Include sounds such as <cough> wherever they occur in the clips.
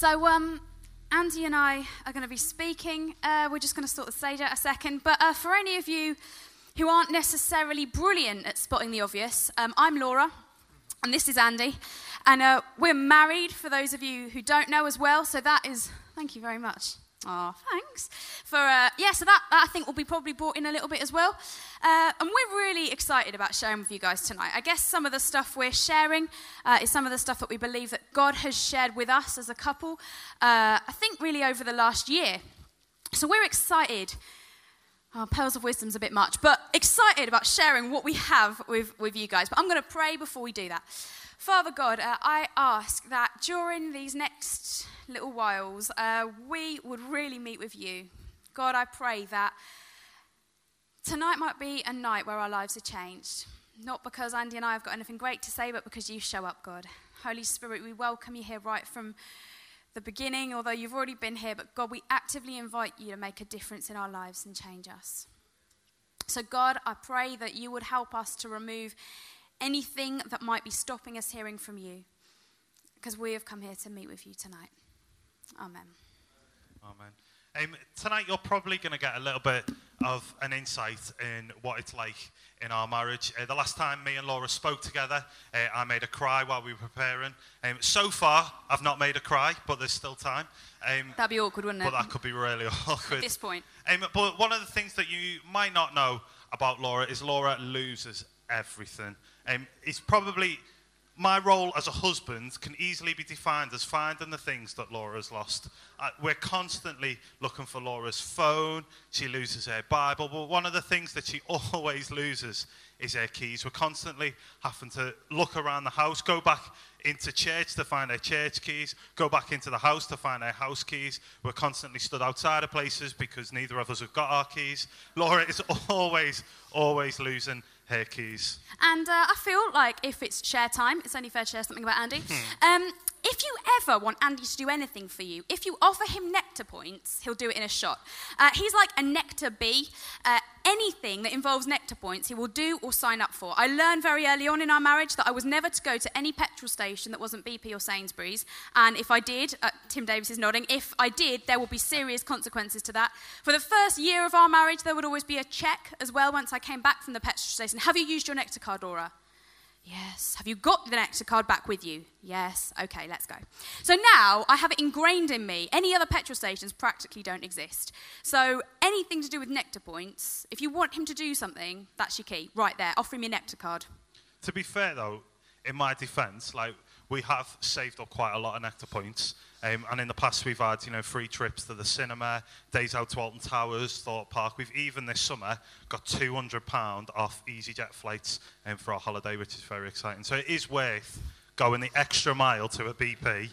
So, um, Andy and I are going to be speaking. Uh, we're just going to sort the stage out a second. But uh, for any of you who aren't necessarily brilliant at spotting the obvious, um, I'm Laura, and this is Andy. And uh, we're married, for those of you who don't know as well. So that is, thank you very much. Oh, thanks. For uh, yeah, so that, that I think will be probably brought in a little bit as well. Uh, and we're really excited about sharing with you guys tonight. I guess some of the stuff we're sharing uh, is some of the stuff that we believe that God has shared with us as a couple. Uh, I think really over the last year. So we're excited. Oh, pearls of wisdom's a bit much, but excited about sharing what we have with, with you guys. But I'm going to pray before we do that. Father God, uh, I ask that during these next little whiles, uh, we would really meet with you. God, I pray that tonight might be a night where our lives are changed. Not because Andy and I have got anything great to say, but because you show up, God. Holy Spirit, we welcome you here right from the beginning, although you've already been here. But God, we actively invite you to make a difference in our lives and change us. So, God, I pray that you would help us to remove anything that might be stopping us hearing from you, because we have come here to meet with you tonight. Amen. Amen. Um, tonight, you're probably going to get a little bit of an insight in what it's like in our marriage. Uh, the last time me and Laura spoke together, uh, I made a cry while we were preparing. Um, so far, I've not made a cry, but there's still time. Um, That'd be awkward, wouldn't it? But that could be really <laughs> awkward. At this point. Um, but one of the things that you might not know about Laura is Laura loses everything. Um, it's probably my role as a husband can easily be defined as finding the things that Laura's lost. Uh, we're constantly looking for Laura's phone. She loses her Bible. But one of the things that she <laughs> always loses is her keys. We're constantly having to look around the house, go back into church to find her church keys, go back into the house to find her house keys. We're constantly stood outside of places because neither of us have got our keys. Laura is <laughs> always, always losing her keys. And uh, I feel like if it's share time, it's only fair to share something about Andy. Hmm. Um, if you ever want Andy to do anything for you, if you offer him nectar points, he'll do it in a shot. Uh, he's like a nectar bee. Uh, anything that involves nectar points, he will do or sign up for. I learned very early on in our marriage that I was never to go to any petrol station that wasn't BP or Sainsbury's. And if I did, uh, Tim Davis is nodding, if I did, there will be serious consequences to that. For the first year of our marriage, there would always be a check as well once I came back from the petrol station. Have you used your nectar card, Dora? Yes. Have you got the Nectar card back with you? Yes. Okay, let's go. So now I have it ingrained in me. Any other petrol stations practically don't exist. So anything to do with Nectar points, if you want him to do something, that's your key. Right there. Offer him your Nectar card. To be fair, though, in my defense, like, we have saved up quite a lot of Nectar points. Um, and in the past, we've had you know free trips to the cinema, days out to Alton Towers, Thorpe Park. We've even this summer got £200 off EasyJet flights um, for our holiday, which is very exciting. So it is worth going the extra mile to a BP.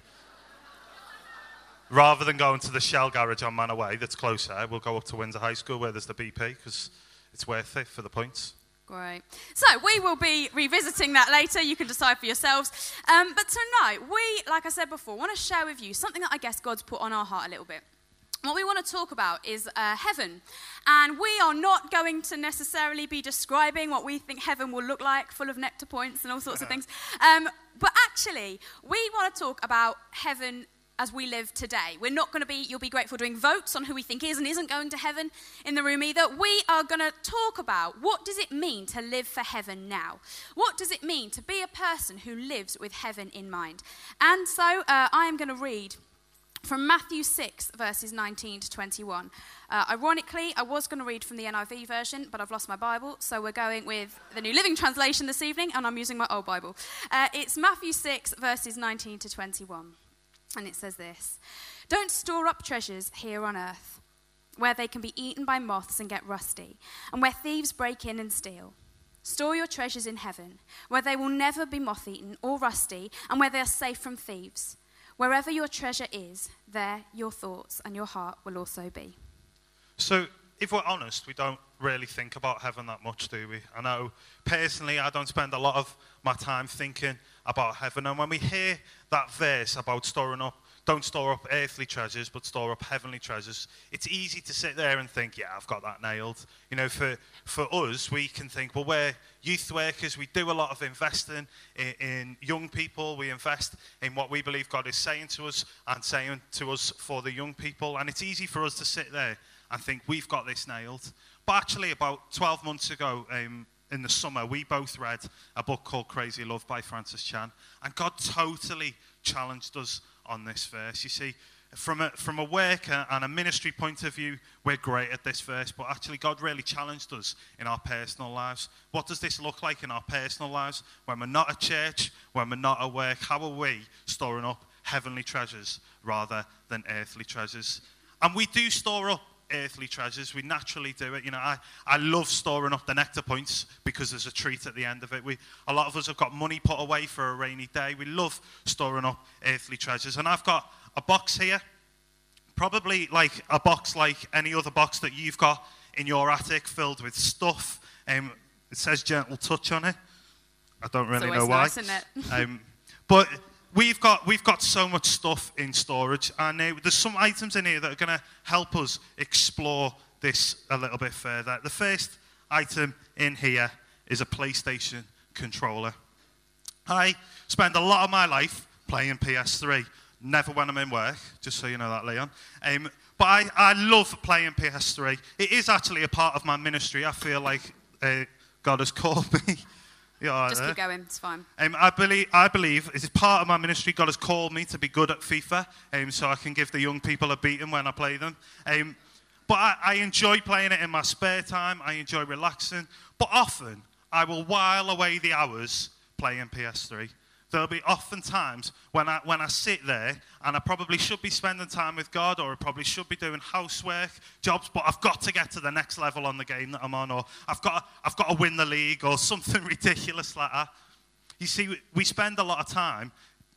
<laughs> Rather than going to the Shell garage on Manor Way that's closer, we'll go up to Windsor High School where there's the BP because it's worth it for the points. Great. So we will be revisiting that later. You can decide for yourselves. Um, but tonight, we, like I said before, want to share with you something that I guess God's put on our heart a little bit. What we want to talk about is uh, heaven. And we are not going to necessarily be describing what we think heaven will look like, full of nectar points and all sorts of things. Um, but actually, we want to talk about heaven as we live today. We're not going to be, you'll be grateful, doing votes on who we think is and isn't going to heaven in the room either. We are going to talk about what does it mean to live for heaven now? What does it mean to be a person who lives with heaven in mind? And so uh, I am going to read from Matthew 6, verses 19 to 21. Uh, ironically, I was going to read from the NIV version, but I've lost my Bible, so we're going with the New Living Translation this evening, and I'm using my old Bible. Uh, it's Matthew 6, verses 19 to 21. And it says this Don't store up treasures here on earth, where they can be eaten by moths and get rusty, and where thieves break in and steal. Store your treasures in heaven, where they will never be moth eaten or rusty, and where they are safe from thieves. Wherever your treasure is, there your thoughts and your heart will also be. So, if we're honest, we don't really think about heaven that much, do we? I know personally, I don't spend a lot of my time thinking about heaven. And when we hear that verse about storing up don't store up earthly treasures, but store up heavenly treasures. It's easy to sit there and think, yeah, I've got that nailed. You know, for, for us, we can think, well, we're youth workers. We do a lot of investing in, in young people. We invest in what we believe God is saying to us and saying to us for the young people. And it's easy for us to sit there and think, we've got this nailed. But actually, about 12 months ago, um, in the summer, we both read a book called Crazy Love by Francis Chan. And God totally challenged us on this verse. You see, from a, from a worker and a ministry point of view, we're great at this verse, but actually, God really challenged us in our personal lives. What does this look like in our personal lives when we're not at church, when we're not at work? How are we storing up heavenly treasures rather than earthly treasures? And we do store up earthly treasures. We naturally do it. You know, I, I love storing up the nectar points because there's a treat at the end of it. We, a lot of us have got money put away for a rainy day. We love storing up earthly treasures. And I've got a box here, probably like a box like any other box that you've got in your attic filled with stuff. Um, it says gentle touch on it. I don't really know why. Nice, um, but we've got, we've got so much stuff in storage, and uh, there's some items in here that are going to help us explore this a little bit further. The first item in here is a PlayStation controller. I spend a lot of my life playing PS3, never when I'm in work, just so you know that, Leon. Um, but I, I love playing PS3. It is actually a part of my ministry. I feel like uh, God has called <laughs> me yeah, Just keep going, it's fine. Um, I, believe, I believe it is part of my ministry. God has called me to be good at FIFA um, so I can give the young people a beating when I play them. Um, but I, I enjoy playing it in my spare time. I enjoy relaxing. But often, I will while away the hours playing PS3. There'll be often times when I, when I sit there and I probably should be spending time with God or I probably should be doing housework, jobs, but I've got to get to the next level on the game that I'm on or I've got, I've got to win the league or something <laughs> ridiculous like that. You see, we spend a lot of time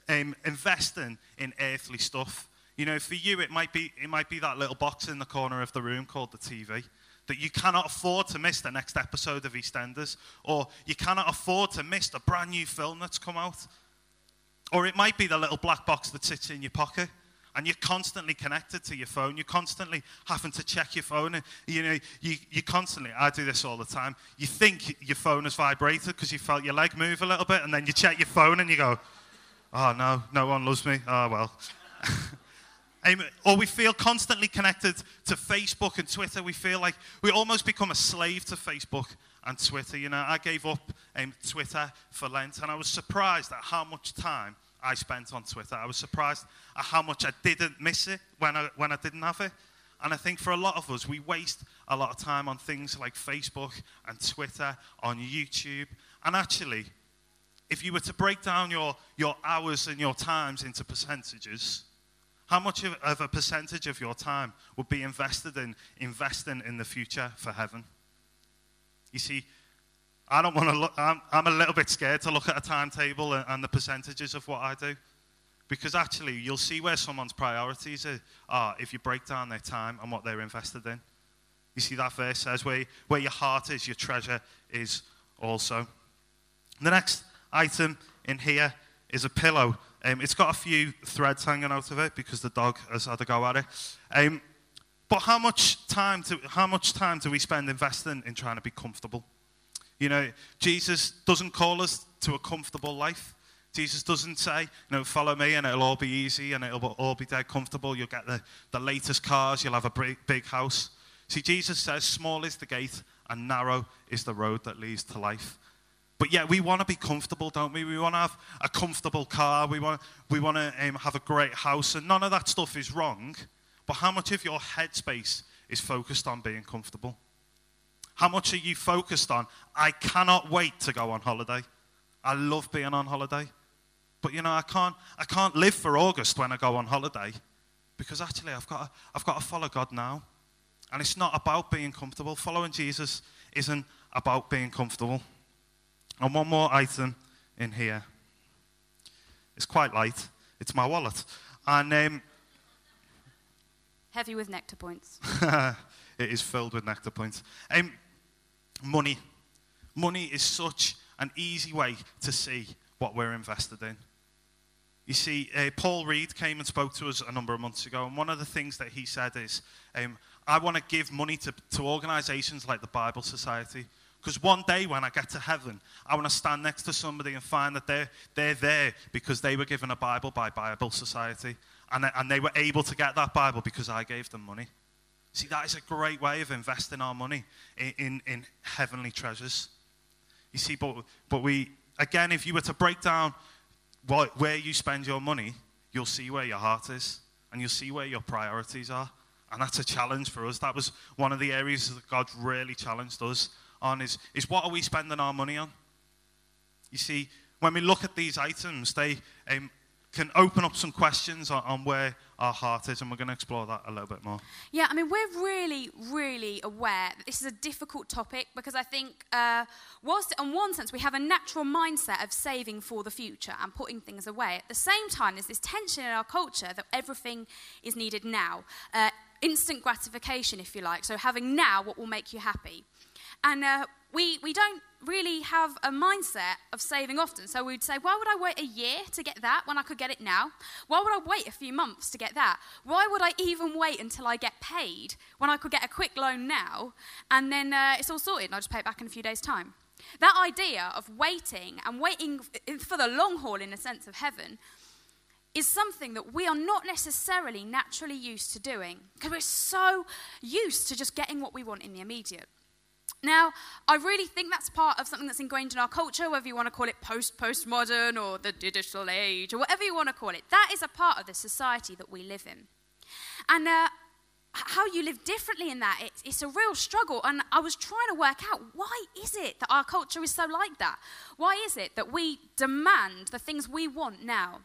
um, investing in earthly stuff. You know, for you, it might, be, it might be that little box in the corner of the room called the TV that you cannot afford to miss the next episode of EastEnders, or you cannot afford to miss the brand new film that's come out. Or it might be the little black box that sits in your pocket and you're constantly connected to your phone. You're constantly having to check your phone. And, you know, you, you constantly, I do this all the time. You think your phone has vibrated because you felt your leg move a little bit, and then you check your phone and you go, oh no, no one loves me. Oh well. <laughs> um, or we feel constantly connected to Facebook and Twitter. We feel like we almost become a slave to Facebook and Twitter. You know, I gave up um, Twitter for Lent, and I was surprised at how much time I spent on Twitter. I was surprised at how much I didn't miss it when I, when I didn't have it. And I think for a lot of us, we waste a lot of time on things like Facebook and Twitter, on YouTube. And actually, if you were to break down your, your hours and your times into percentages, how much of, of a percentage of your time would be invested in investing in the future for heaven? You see, I don't want to look, I'm, I'm a little bit scared to look at a timetable and, and, the percentages of what I do. Because actually, you'll see where someone's priorities are, are if you break down their time and what they're invested in. You see, that verse says, where, where your heart is, your treasure is also. The next item in here is a pillow. Um, it's got a few threads hanging out of it because the dog has had a go at it. Um, but how much time do, how much time do we spend investing in trying to be comfortable? You know, Jesus doesn't call us to a comfortable life. Jesus doesn't say, you know, follow me and it'll all be easy and it'll all be dead comfortable. You'll get the, the latest cars, you'll have a big, big house. See, Jesus says, small is the gate and narrow is the road that leads to life. But yeah, we want to be comfortable, don't we? We want to have a comfortable car. We want, we want to um, have a great house. And none of that stuff is wrong. But how much of your headspace is focused on being comfortable? How much are you focused on? I cannot wait to go on holiday. I love being on holiday. But you know, I can't, I can't live for August when I go on holiday because actually I've got, to, I've got to follow God now. And it's not about being comfortable. Following Jesus isn't about being comfortable. And one more item in here. It's quite light. It's my wallet. And um, Heavy with nectar points. <laughs> it is filled with nectar points. Um, money. Money is such an easy way to see what we're invested in. You see, uh, Paul Reed came and spoke to us a number of months ago, and one of the things that he said is, um, I want to give money to, to organizations like the Bible Society. Because one day when I get to heaven, I want to stand next to somebody and find that they're, they're there because they were given a Bible by Bible Society. And, and they were able to get that Bible because I gave them money. See, that is a great way of investing our money in, in, in heavenly treasures. You see, but, but we, again, if you were to break down what, where you spend your money, you'll see where your heart is and you'll see where your priorities are. And that's a challenge for us. That was one of the areas that God really challenged us on is, is what are we spending our money on? You see, when we look at these items, they um, can open up some questions on, on, where our heart is, and we're going to explore that a little bit more. Yeah, I mean, we're really, really aware that this is a difficult topic because I think, uh, whilst in one sense we have a natural mindset of saving for the future and putting things away, at the same time, there's this tension in our culture that everything is needed now. Uh, instant gratification, if you like. So, having now what will make you happy. And uh, we, we don't really have a mindset of saving often. So we'd say, why would I wait a year to get that when I could get it now? Why would I wait a few months to get that? Why would I even wait until I get paid when I could get a quick loan now and then uh, it's all sorted and I'll just pay it back in a few days' time? That idea of waiting and waiting for the long haul in a sense of heaven is something that we are not necessarily naturally used to doing because we're so used to just getting what we want in the immediate. Now, I really think that's part of something that's ingrained in our culture, whether you want to call it post postmodern or the digital age or whatever you want to call it. That is a part of the society that we live in. And uh, how you live differently in that, it's, it's a real struggle. And I was trying to work out why is it that our culture is so like that? Why is it that we demand the things we want now?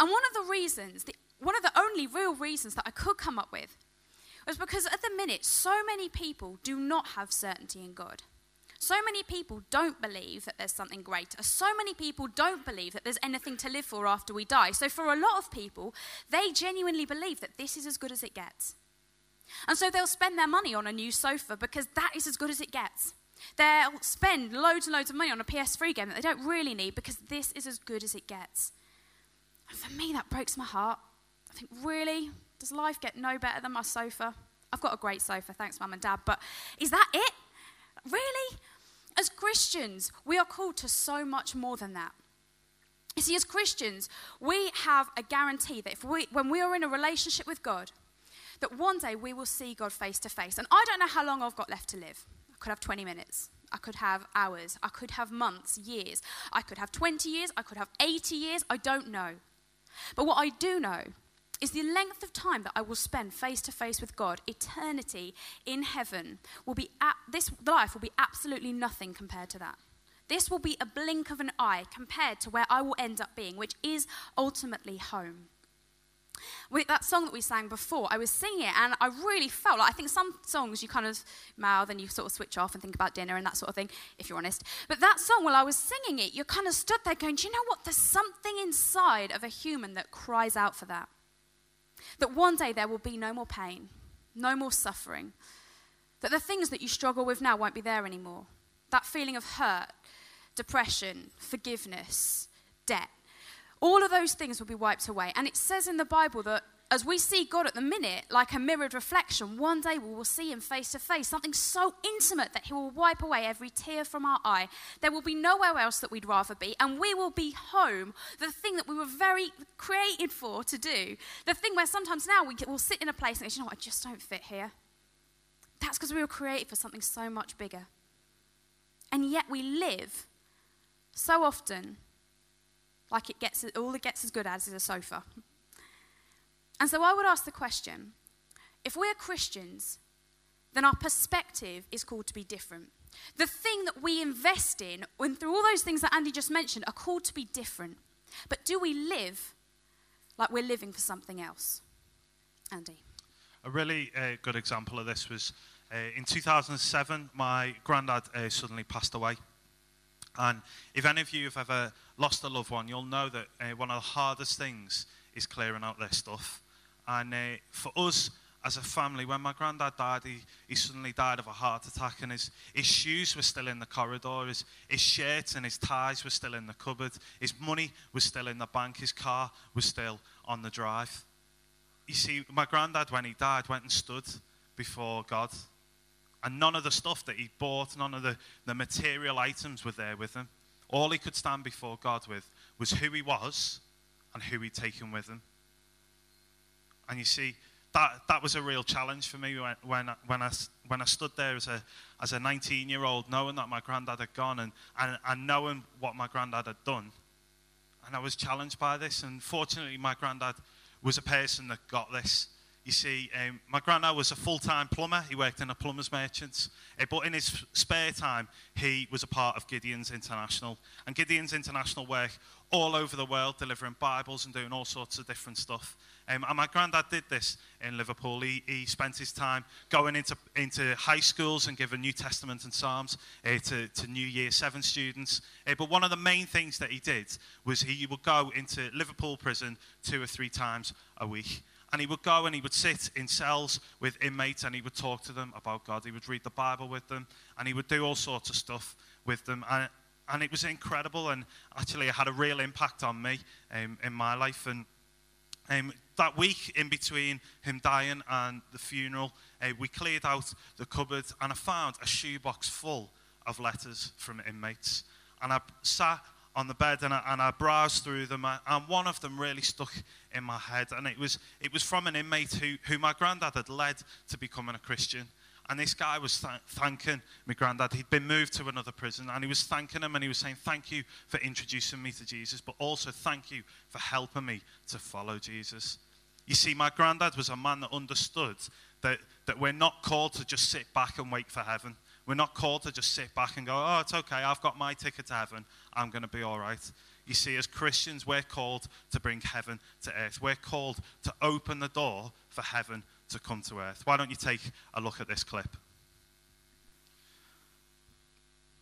And one of the reasons, the, one of the only real reasons that I could come up with was because at the minute, so many people do not have certainty in God. So many people don't believe that there's something greater. So many people don't believe that there's anything to live for after we die. So, for a lot of people, they genuinely believe that this is as good as it gets. And so they'll spend their money on a new sofa because that is as good as it gets. They'll spend loads and loads of money on a PS3 game that they don't really need because this is as good as it gets. And for me, that breaks my heart. I think, really? Does life get no better than my sofa? I've got a great sofa, thanks, mum and dad, but is that it? Really? As Christians, we are called to so much more than that. You see, as Christians, we have a guarantee that if we, when we are in a relationship with God, that one day we will see God face to face. And I don't know how long I've got left to live. I could have 20 minutes. I could have hours. I could have months, years. I could have 20 years. I could have 80 years. I don't know. But what I do know is the length of time that I will spend face to face with God, eternity in heaven, will be at, this life will be absolutely nothing compared to that. This will be a blink of an eye compared to where I will end up being, which is ultimately home. With that song that we sang before, I was singing it and I really felt like I think some songs you kind of mouth and you sort of switch off and think about dinner and that sort of thing, if you're honest. But that song, while I was singing it, you kind of stood there going, Do you know what? There's something inside of a human that cries out for that. That one day there will be no more pain, no more suffering. That the things that you struggle with now won't be there anymore. That feeling of hurt, depression, forgiveness, debt. All of those things will be wiped away. And it says in the Bible that as we see God at the minute, like a mirrored reflection, one day we will see Him face to face, something so intimate that He will wipe away every tear from our eye. There will be nowhere else that we'd rather be, and we will be home, the thing that we were very created for to do. The thing where sometimes now we will sit in a place and go, you know what, I just don't fit here. That's because we were created for something so much bigger. And yet we live so often like it gets all it gets as good as is a sofa. And so I would ask the question if we're Christians, then our perspective is called to be different. The thing that we invest in, and through all those things that Andy just mentioned, are called to be different. But do we live like we're living for something else? Andy. A really uh, good example of this was uh, in 2007, my granddad uh, suddenly passed away. And if any of you have ever lost a loved one, you'll know that uh, one of the hardest things is clearing out their stuff. And uh, for us as a family. When my granddad died, he, he suddenly died of a heart attack, and his, his shoes were still in the corridor. His, his shirts and his ties were still in the cupboard. His money was still in the bank. His car was still on the drive. You see, my granddad, when he died, went and stood before God. And none of the stuff that he bought, none of the, the material items were there with him. All he could stand before God with was who he was and who he'd taken with him. And you see, that, that was a real challenge for me when, when, I, when, I, when I stood there as a, as a 19 year old, knowing that my granddad had gone and, and, and knowing what my granddad had done. And I was challenged by this. And fortunately, my granddad was a person that got this. You see, um, my granddad was a full time plumber. He worked in a plumber's merchants. Uh, but in his spare time, he was a part of Gideons International. And Gideons International work all over the world, delivering Bibles and doing all sorts of different stuff. Um, and my granddad did this in Liverpool. He, he spent his time going into, into high schools and giving New Testament and Psalms uh, to, to New Year 7 students. Uh, but one of the main things that he did was he would go into Liverpool prison two or three times a week. And he would go and he would sit in cells with inmates and he would talk to them about God. He would read the Bible with them and he would do all sorts of stuff with them. And, and it was incredible and actually it had a real impact on me um, in my life. And um, that week in between him dying and the funeral, uh, we cleared out the cupboard and I found a shoebox full of letters from inmates. And I sat on the bed and I, and I browsed through them, uh, and one of them really stuck in my head. And it was, it was from an inmate who, who my granddad had led to becoming a Christian. And this guy was th- thanking my granddad. He'd been moved to another prison, and he was thanking him and he was saying, Thank you for introducing me to Jesus, but also thank you for helping me to follow Jesus. You see, my granddad was a man that understood that, that we're not called to just sit back and wait for heaven. We're not called to just sit back and go, oh, it's okay, I've got my ticket to heaven, I'm going to be all right. You see, as Christians, we're called to bring heaven to earth. We're called to open the door for heaven to come to earth. Why don't you take a look at this clip?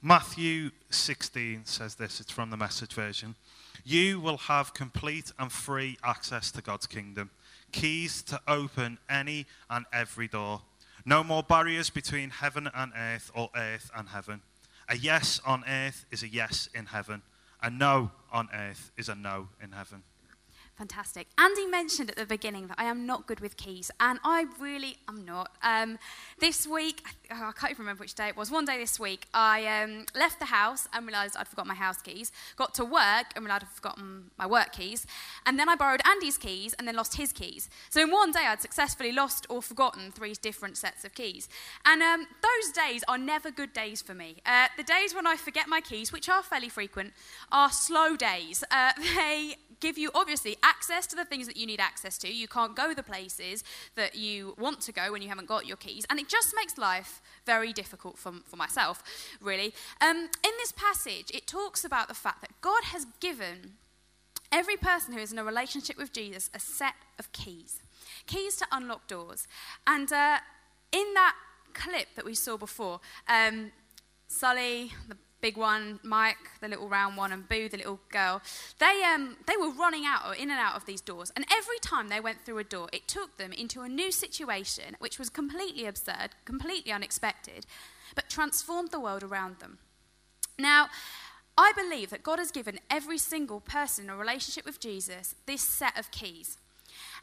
Matthew 16 says this, it's from the message version. You will have complete and free access to God's kingdom, keys to open any and every door. No more barriers between heaven and earth or earth and heaven. A yes on earth is a yes in heaven. A no on earth is a no in heaven. Fantastic. Andy mentioned at the beginning that I am not good with keys, and I really am not. Um, this week, I can't even remember which day it was, one day this week, I um, left the house and realised I'd forgotten my house keys, got to work and realised I'd forgotten my work keys, and then I borrowed Andy's keys and then lost his keys. So in one day, I'd successfully lost or forgotten three different sets of keys. And um, those days are never good days for me. Uh, the days when I forget my keys, which are fairly frequent, are slow days. Uh, <laughs> they give you, obviously, access to the things that you need access to. You can't go the places that you want to go when you haven't got your keys. And it just makes life very difficult for, for myself, really. Um, in this passage, it talks about the fact that God has given every person who is in a relationship with Jesus a set of keys keys to unlock doors. And uh, in that clip that we saw before, um, Sully, the big one, Mike, the little round one, and Boo, the little girl, they, um, they were running out or in and out of these doors. And every time they went through a door, it took them into a new situation, which was completely absurd, completely unexpected, but transformed the world around them. Now, I believe that God has given every single person in a relationship with Jesus this set of keys.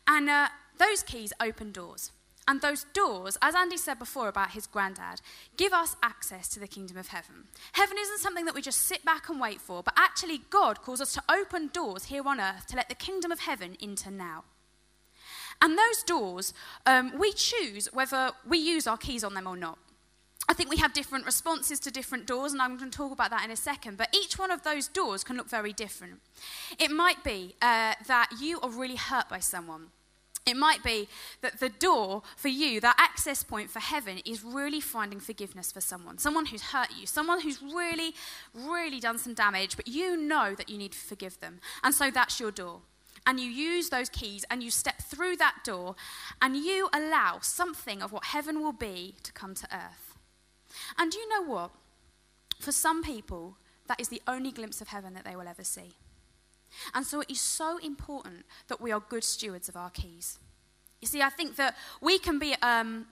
And uh, those keys open doors. And those doors, as Andy said before about his granddad, give us access to the kingdom of heaven. Heaven isn't something that we just sit back and wait for, but actually, God calls us to open doors here on earth to let the kingdom of heaven into now. And those doors, um, we choose whether we use our keys on them or not. I think we have different responses to different doors, and I'm going to talk about that in a second. But each one of those doors can look very different. It might be uh, that you are really hurt by someone it might be that the door for you, that access point for heaven, is really finding forgiveness for someone, someone who's hurt you, someone who's really, really done some damage, but you know that you need to forgive them. And so that's your door. And you use those keys and you step through that door and you allow something of what heaven will be to come to earth. And you know what? For some people, that is the only glimpse of heaven that they will ever see. And so it is so important that we are good stewards of our keys. You see, I think that we can be um,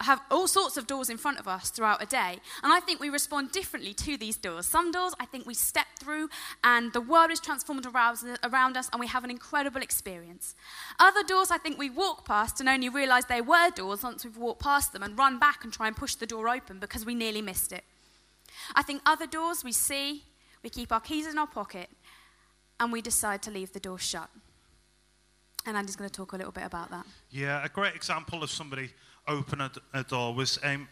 have all sorts of doors in front of us throughout a day. And I think we respond differently to these doors. Some doors I think we step through and the world is transformed around us and we have an incredible experience. Other doors I think we walk past and only realize they were doors once we've walked past them and run back and try and push the door open because we nearly missed it. I think other doors we see, we keep our keys in our pocket, and we decide to leave the door shut. And Andy's going to talk a little bit about that. Yeah, a great example of somebody open a, door was um,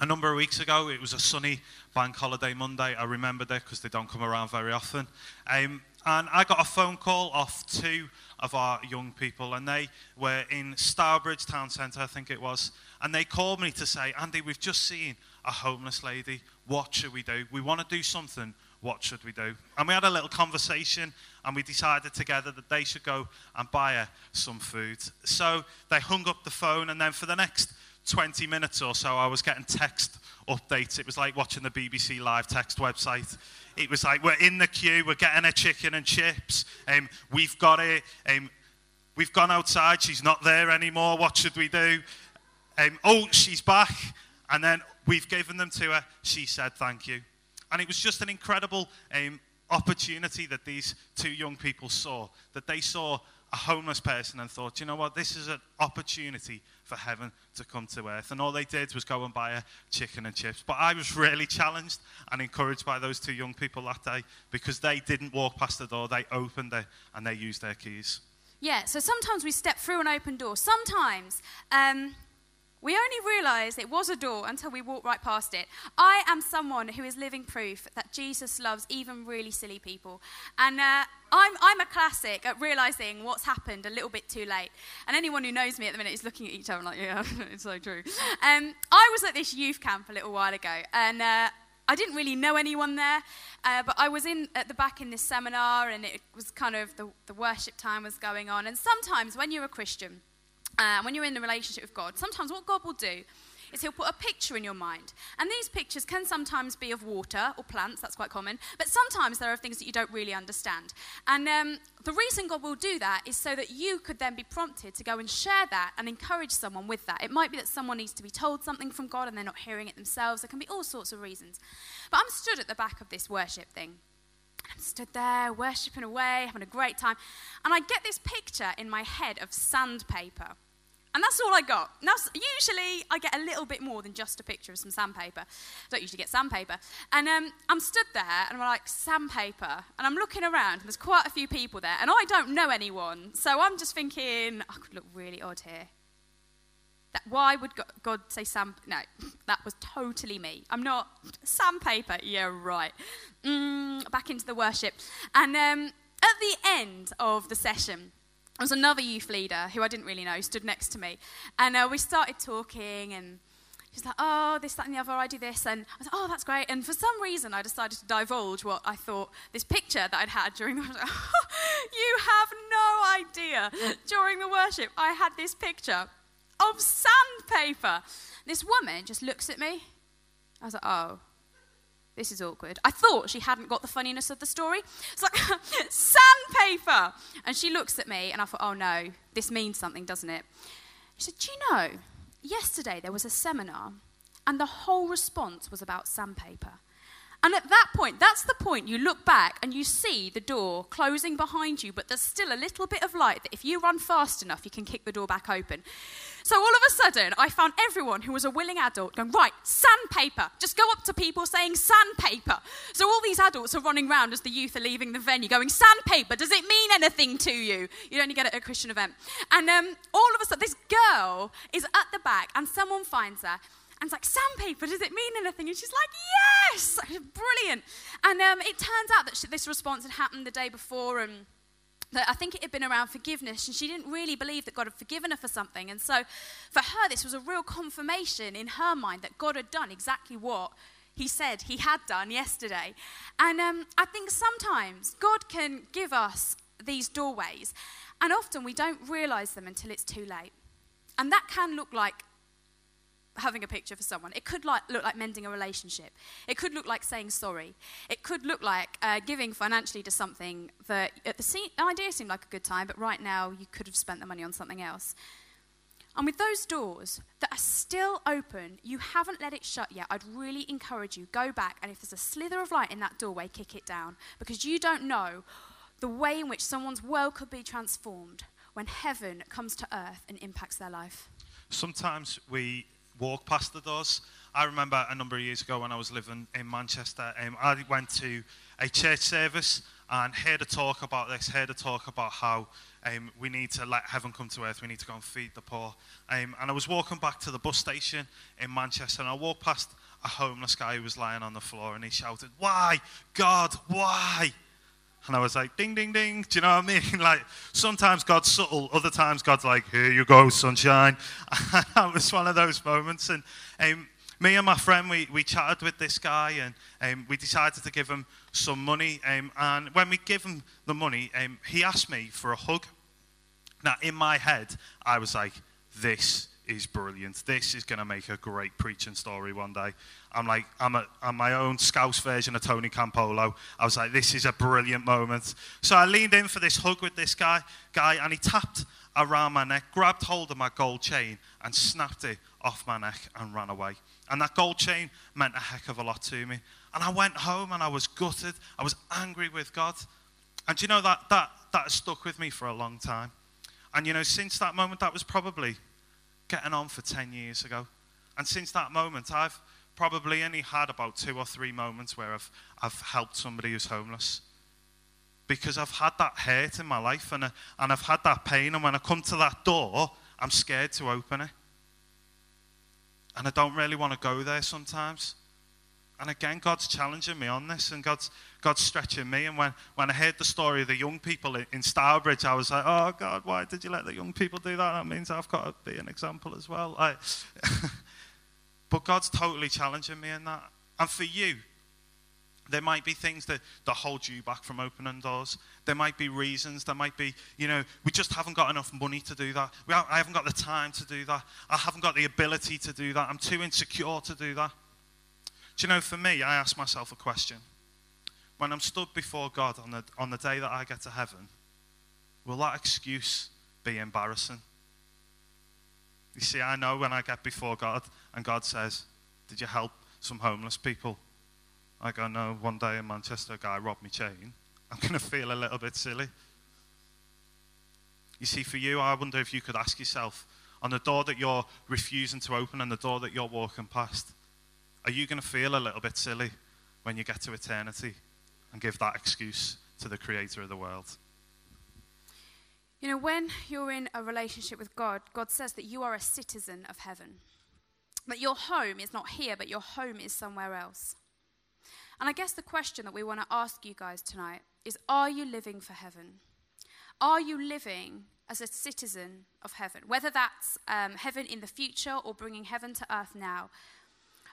a number of weeks ago. It was a sunny bank holiday Monday. I remembered it because they don't come around very often. Um, and I got a phone call off two of our young people, and they were in Stourbridge Town Centre, I think it was. And they called me to say, Andy, we've just seen a homeless lady. What should we do? We want to do something. What should we do? And we had a little conversation, and we decided together that they should go and buy her some food. So they hung up the phone, and then for the next 20 minutes or so, I was getting text updates. It was like watching the BBC Live text website. It was like, we're in the queue, we're getting a chicken and chips, um, we've got it, um, we've gone outside, she's not there anymore, what should we do? Um, oh, she's back. And then we've given them to her, she said thank you. And it was just an incredible um, opportunity that these two young people saw, that they saw a homeless person and thought, you know what, this is an opportunity for heaven to come to earth. And all they did was go and buy a chicken and chips. But I was really challenged and encouraged by those two young people that day because they didn't walk past the door, they opened it and they used their keys. Yeah, so sometimes we step through an open door. Sometimes um, we only realised it was a door until we walked right past it. I am someone who is living proof that Jesus loves even really silly people. And uh, I'm, I'm a classic at realising what's happened a little bit too late. And anyone who knows me at the minute is looking at each other like, yeah, <laughs> it's so true. Um, I was at this youth camp a little while ago, and uh, I didn't really know anyone there, uh, but I was in at the back in this seminar, and it was kind of the, the worship time was going on. And sometimes when you're a Christian, uh, when you're in a relationship with God, sometimes what God will do is He'll put a picture in your mind. And these pictures can sometimes be of water or plants, that's quite common, but sometimes there are things that you don't really understand. And um, the reason God will do that is so that you could then be prompted to go and share that and encourage someone with that. It might be that someone needs to be told something from God and they're not hearing it themselves. There can be all sorts of reasons. But I'm stood at the back of this worship thing. I'm stood there worshipping away, having a great time. And I get this picture in my head of sandpaper. And that's all I got. Now, usually I get a little bit more than just a picture of some sandpaper. I don't usually get sandpaper. And um, I'm stood there and I'm like, sandpaper. And I'm looking around and there's quite a few people there. And I don't know anyone. So I'm just thinking, I could look really odd here. That, why would God, say sand? No, <laughs> that was totally me. I'm not <laughs> sandpaper. Yeah, right. Mm, back into the worship. And um, at the end of the session, there was another youth leader who I didn't really know, stood next to me. And uh, we started talking, and she's like, oh, this, that, and the other, I do this. And I was like, oh, that's great. And for some reason, I decided to divulge what I thought this picture that I'd had during the worship. <laughs> you have no idea. During the worship, I had this picture of sandpaper. This woman just looks at me. I was like, oh, this is awkward. I thought she hadn't got the funniness of the story. It's like, <laughs> sandpaper! And she looks at me, and I thought, oh no, this means something, doesn't it? She said, Do you know, yesterday there was a seminar, and the whole response was about sandpaper. And at that point, that's the point you look back and you see the door closing behind you, but there's still a little bit of light that if you run fast enough, you can kick the door back open. So all of a sudden, I found everyone who was a willing adult going, right, sandpaper. Just go up to people saying sandpaper. So all these adults are running around as the youth are leaving the venue going, sandpaper, does it mean anything to you? You'd only get it at a Christian event. And um, all of a sudden, this girl is at the back and someone finds her and it's like, sandpaper, does it mean anything? And she's like, yes! <laughs> Brilliant. And um, it turns out that she, this response had happened the day before, and that I think it had been around forgiveness, and she didn't really believe that God had forgiven her for something. And so for her, this was a real confirmation in her mind that God had done exactly what he said he had done yesterday. And um, I think sometimes God can give us these doorways, and often we don't realize them until it's too late. And that can look like having a picture for someone. It could like, look like mending a relationship. It could look like saying sorry. It could look like uh, giving financially to something that at the scene, idea seemed like a good time, but right now you could have spent the money on something else. And with those doors that are still open, you haven't let it shut yet, I'd really encourage you go back and if there's a slither of light in that doorway, kick it down because you don't know the way in which someone's world could be transformed when heaven comes to earth and impacts their life. Sometimes we walk past the doors. I remember a number of years ago when I was living in Manchester, um, I went to a church service and heard a talk about this, heard a talk about how um, we need to let heaven come to earth, we need to go and feed the poor. Um, and I was walking back to the bus station in Manchester and I walked past a homeless guy who was lying on the floor and he shouted, Why? God, why? And I was like, ding, ding, ding. Do you know what I mean? <laughs> Like, sometimes God's subtle, other times God's like, here you go, sunshine. <laughs> And that was one of those moments. And um, me and my friend, we, we chatted with this guy and um, we decided to give him some money. Um, and when we gave him the money, um, he asked me for a hug. Now, in my head, I was like, this is brilliant. This is going to make a great preaching story one day. I'm like, I'm, a, I'm my own Scouse version of Tony Campolo. I was like, this is a brilliant moment. So I leaned in for this hug with this guy, guy, and he tapped around my neck, grabbed hold of my gold chain, and snapped it off my neck and ran away. And that gold chain meant a heck of a lot to me. And I went home and I was gutted. I was angry with God. And you know, that, that, that stuck with me for a long time. And you know, since that moment, that was probably getting on for 10 years ago. And since that moment, I've probably only had about two or three moments where I've, I've helped somebody who's homeless. Because I've had that hurt in my life and, uh, and I've had that pain. And when I come to that door, I'm scared to open it. And I don't really want to go there sometimes. And again, God's challenging me on this, and God's, God's stretching me. And when, when I heard the story of the young people in, Stourbridge, I was like, oh, God, why did you let the young people do that? That means I've got to be an example as well. <laughs> But God's totally challenging me in that. And for you, there might be things that, that hold you back from opening doors. There might be reasons. There might be, you know, we just haven't got enough money to do that. Ha- I haven't got the time to do that. I haven't got the ability to do that. I'm too insecure to do that. Do you know, for me, I ask myself a question. When I'm stood before God on the, on the day that I get to heaven, will that excuse be embarrassing? You see, I know when I get before God and God says, Did you help some homeless people? I go, No, one day in Manchester, a guy robbed me chain. I'm going to feel a little bit silly. You see, for you, I wonder if you could ask yourself on the door that you're refusing to open and the door that you're walking past, are you going to feel a little bit silly when you get to eternity and give that excuse to the creator of the world? You know, when you're in a relationship with God, God says that you are a citizen of heaven. That your home is not here, but your home is somewhere else. And I guess the question that we want to ask you guys tonight is Are you living for heaven? Are you living as a citizen of heaven? Whether that's um, heaven in the future or bringing heaven to earth now,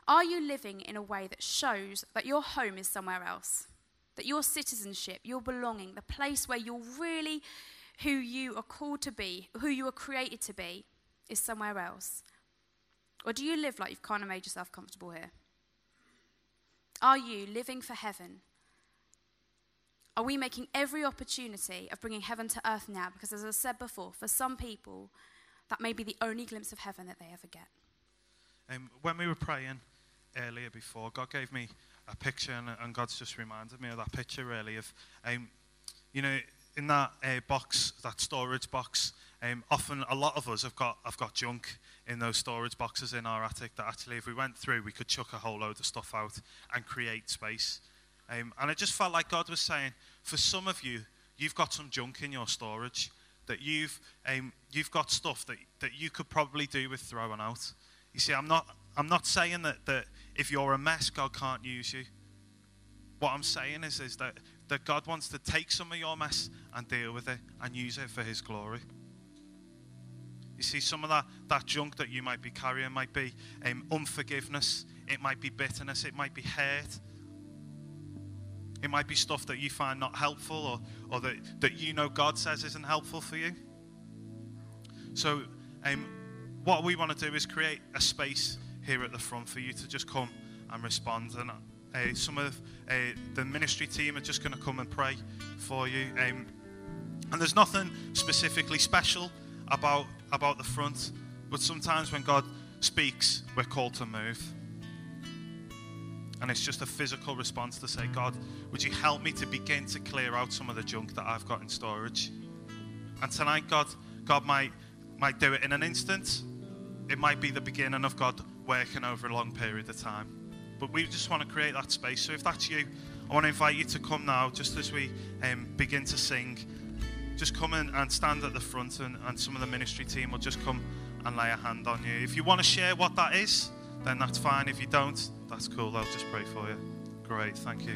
are you living in a way that shows that your home is somewhere else? That your citizenship, your belonging, the place where you're really who you are called to be, who you are created to be, is somewhere else? Or do you live like you've kind of made yourself comfortable here? Are you living for heaven? Are we making every opportunity of bringing heaven to earth now? Because, as I said before, for some people, that may be the only glimpse of heaven that they ever get. Um, when we were praying earlier before, God gave me a picture, and, and God's just reminded me of that picture, really, of, um, you know, in that uh, box, that storage box, um, often a lot of us have got, have got junk in those storage boxes in our attic that actually, if we went through, we could chuck a whole load of stuff out and create space. Um, and it just felt like God was saying, for some of you, you've got some junk in your storage that you've, um, you've got stuff that, that you could probably do with throwing out. You see, I'm not, I'm not saying that, that if you're a mess, God can't use you. What I'm saying is, is that, that God wants to take some of your mess and deal with it and use it for His glory. You see, some of that, that junk that you might be carrying might be um, unforgiveness, it might be bitterness, it might be hate. It might be stuff that you find not helpful or, or that, that you know God says isn't helpful for you. So, um, what we want to do is create a space here at the front for you to just come and respond. And uh, some of uh, the ministry team are just going to come and pray for you. Um, and there's nothing specifically special about, about the front. But sometimes when God speaks, we're called to move. And it's just a physical response to say, God, would you help me to begin to clear out some of the junk that I've got in storage? And tonight, God, God might, might do it in an instant. It might be the beginning of God working over a long period of time. But we just want to create that space. So if that's you, I want to invite you to come now, just as we um, begin to sing. Just come in and stand at the front, and, and some of the ministry team will just come and lay a hand on you. If you want to share what that is, then that's fine. If you don't, that's cool. I'll just pray for you. Great, thank you.